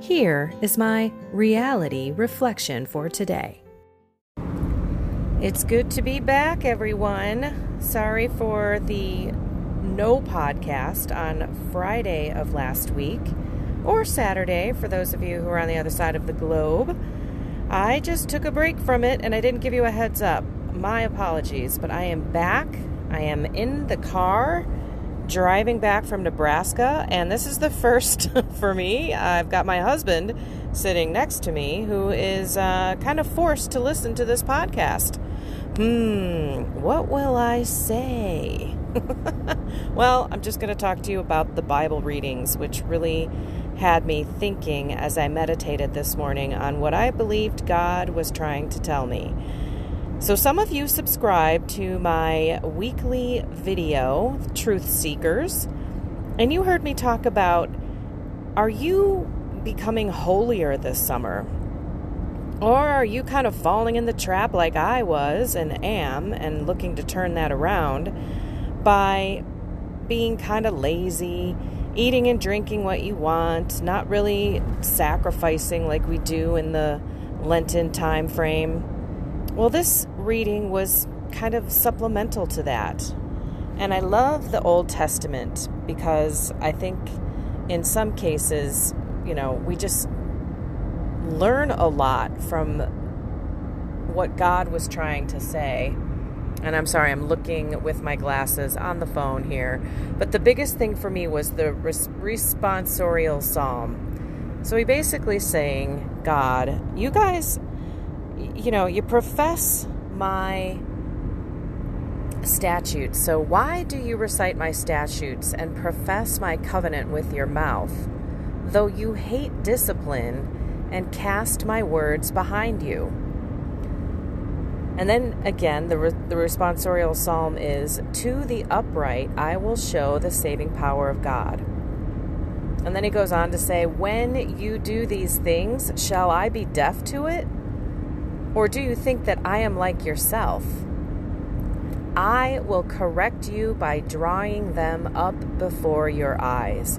Here is my reality reflection for today. It's good to be back, everyone. Sorry for the no podcast on Friday of last week or Saturday for those of you who are on the other side of the globe. I just took a break from it and I didn't give you a heads up. My apologies, but I am back. I am in the car driving back from Nebraska, and this is the first for me. I've got my husband sitting next to me who is uh, kind of forced to listen to this podcast. Hmm, what will I say? well, I'm just going to talk to you about the Bible readings, which really had me thinking as I meditated this morning on what I believed God was trying to tell me. So, some of you subscribe to my weekly video, Truth Seekers, and you heard me talk about are you becoming holier this summer? Or are you kind of falling in the trap like I was and am and looking to turn that around by being kind of lazy, eating and drinking what you want, not really sacrificing like we do in the Lenten time frame? Well, this reading was kind of supplemental to that. And I love the Old Testament because I think in some cases, you know, we just learn a lot from what God was trying to say. And I'm sorry, I'm looking with my glasses on the phone here. But the biggest thing for me was the responsorial psalm. So he basically saying, God, you guys you know, you profess my statutes. So why do you recite my statutes and profess my covenant with your mouth, though you hate discipline and cast my words behind you? And then again, the, re- the responsorial psalm is To the upright I will show the saving power of God. And then he goes on to say, When you do these things, shall I be deaf to it? Or do you think that I am like yourself? I will correct you by drawing them up before your eyes.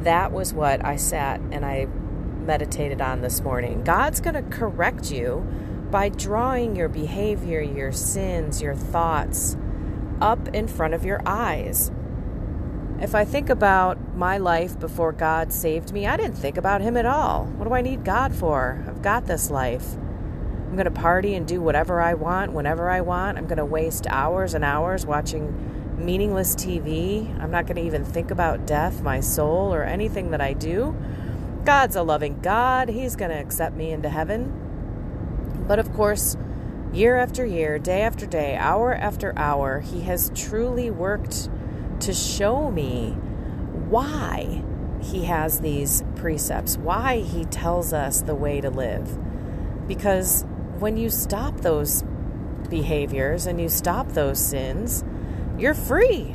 That was what I sat and I meditated on this morning. God's going to correct you by drawing your behavior, your sins, your thoughts up in front of your eyes. If I think about my life before God saved me, I didn't think about Him at all. What do I need God for? I've got this life. I'm going to party and do whatever I want whenever I want. I'm going to waste hours and hours watching meaningless TV. I'm not going to even think about death, my soul, or anything that I do. God's a loving God. He's going to accept me into heaven. But of course, year after year, day after day, hour after hour, He has truly worked to show me why He has these precepts, why He tells us the way to live. Because when you stop those behaviors and you stop those sins, you're free.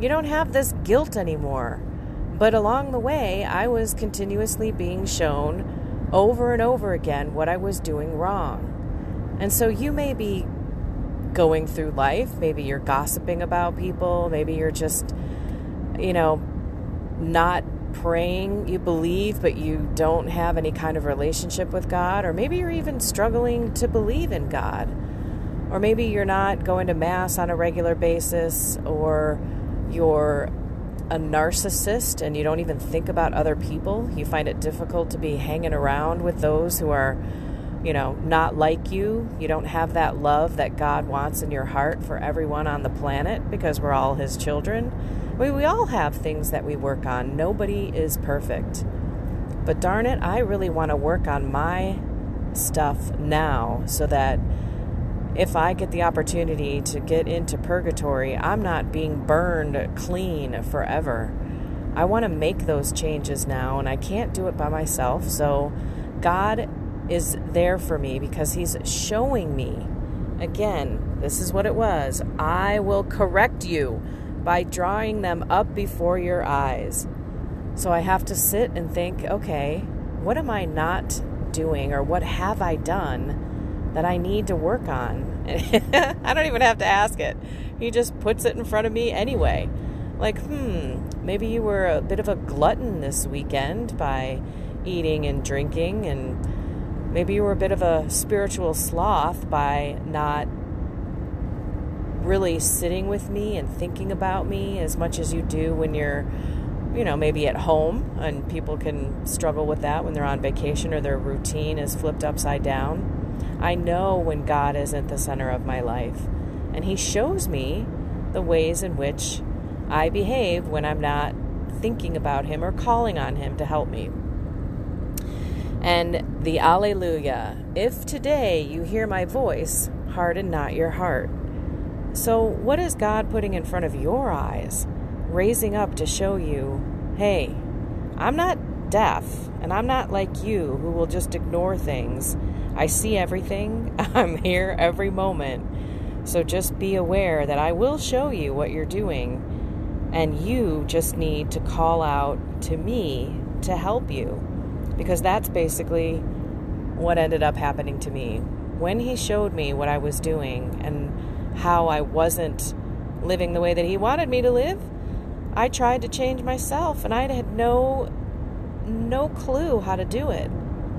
You don't have this guilt anymore. But along the way, I was continuously being shown over and over again what I was doing wrong. And so you may be going through life, maybe you're gossiping about people, maybe you're just, you know, not praying, you believe, but you don't have any kind of relationship with God, or maybe you're even struggling to believe in God, or maybe you're not going to Mass on a regular basis, or you're a narcissist and you don't even think about other people. You find it difficult to be hanging around with those who are you know, not like you. You don't have that love that God wants in your heart for everyone on the planet because we're all His children. We, we all have things that we work on. Nobody is perfect. But darn it, I really want to work on my stuff now so that if I get the opportunity to get into purgatory, I'm not being burned clean forever. I want to make those changes now, and I can't do it by myself. So, God is there for me because He's showing me. Again, this is what it was I will correct you by drawing them up before your eyes. So I have to sit and think okay, what am I not doing or what have I done that I need to work on? I don't even have to ask it. He just puts it in front of me anyway. Like, hmm, maybe you were a bit of a glutton this weekend by eating and drinking and Maybe you were a bit of a spiritual sloth by not really sitting with me and thinking about me as much as you do when you're, you know, maybe at home. And people can struggle with that when they're on vacation or their routine is flipped upside down. I know when God is at the center of my life, and He shows me the ways in which I behave when I'm not thinking about Him or calling on Him to help me and the Alleluia. If today you hear my voice, harden not your heart. So, what is God putting in front of your eyes, raising up to show you, hey, I'm not deaf, and I'm not like you who will just ignore things. I see everything, I'm here every moment. So, just be aware that I will show you what you're doing, and you just need to call out to me to help you because that's basically what ended up happening to me. When he showed me what I was doing and how I wasn't living the way that he wanted me to live, I tried to change myself and I had no no clue how to do it.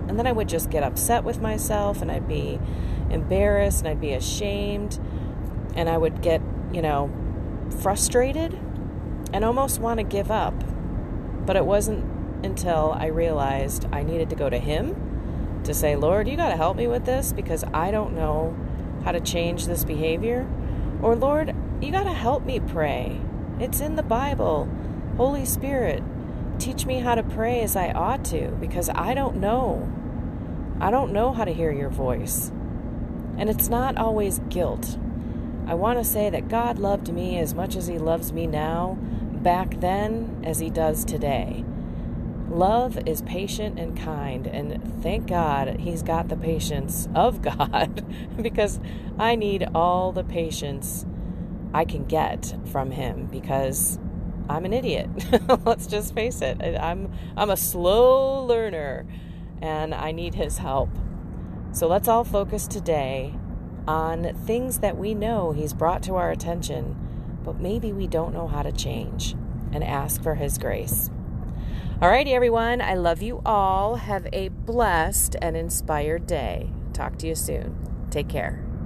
And then I would just get upset with myself and I'd be embarrassed and I'd be ashamed and I would get, you know, frustrated and almost want to give up. But it wasn't until I realized I needed to go to Him to say, Lord, you got to help me with this because I don't know how to change this behavior. Or, Lord, you got to help me pray. It's in the Bible. Holy Spirit, teach me how to pray as I ought to because I don't know. I don't know how to hear your voice. And it's not always guilt. I want to say that God loved me as much as He loves me now, back then, as He does today. Love is patient and kind, and thank God he's got the patience of God because I need all the patience I can get from him because I'm an idiot. Let's just face it. I'm I'm a slow learner and I need his help. So let's all focus today on things that we know he's brought to our attention, but maybe we don't know how to change and ask for his grace. Alrighty, everyone. I love you all. Have a blessed and inspired day. Talk to you soon. Take care.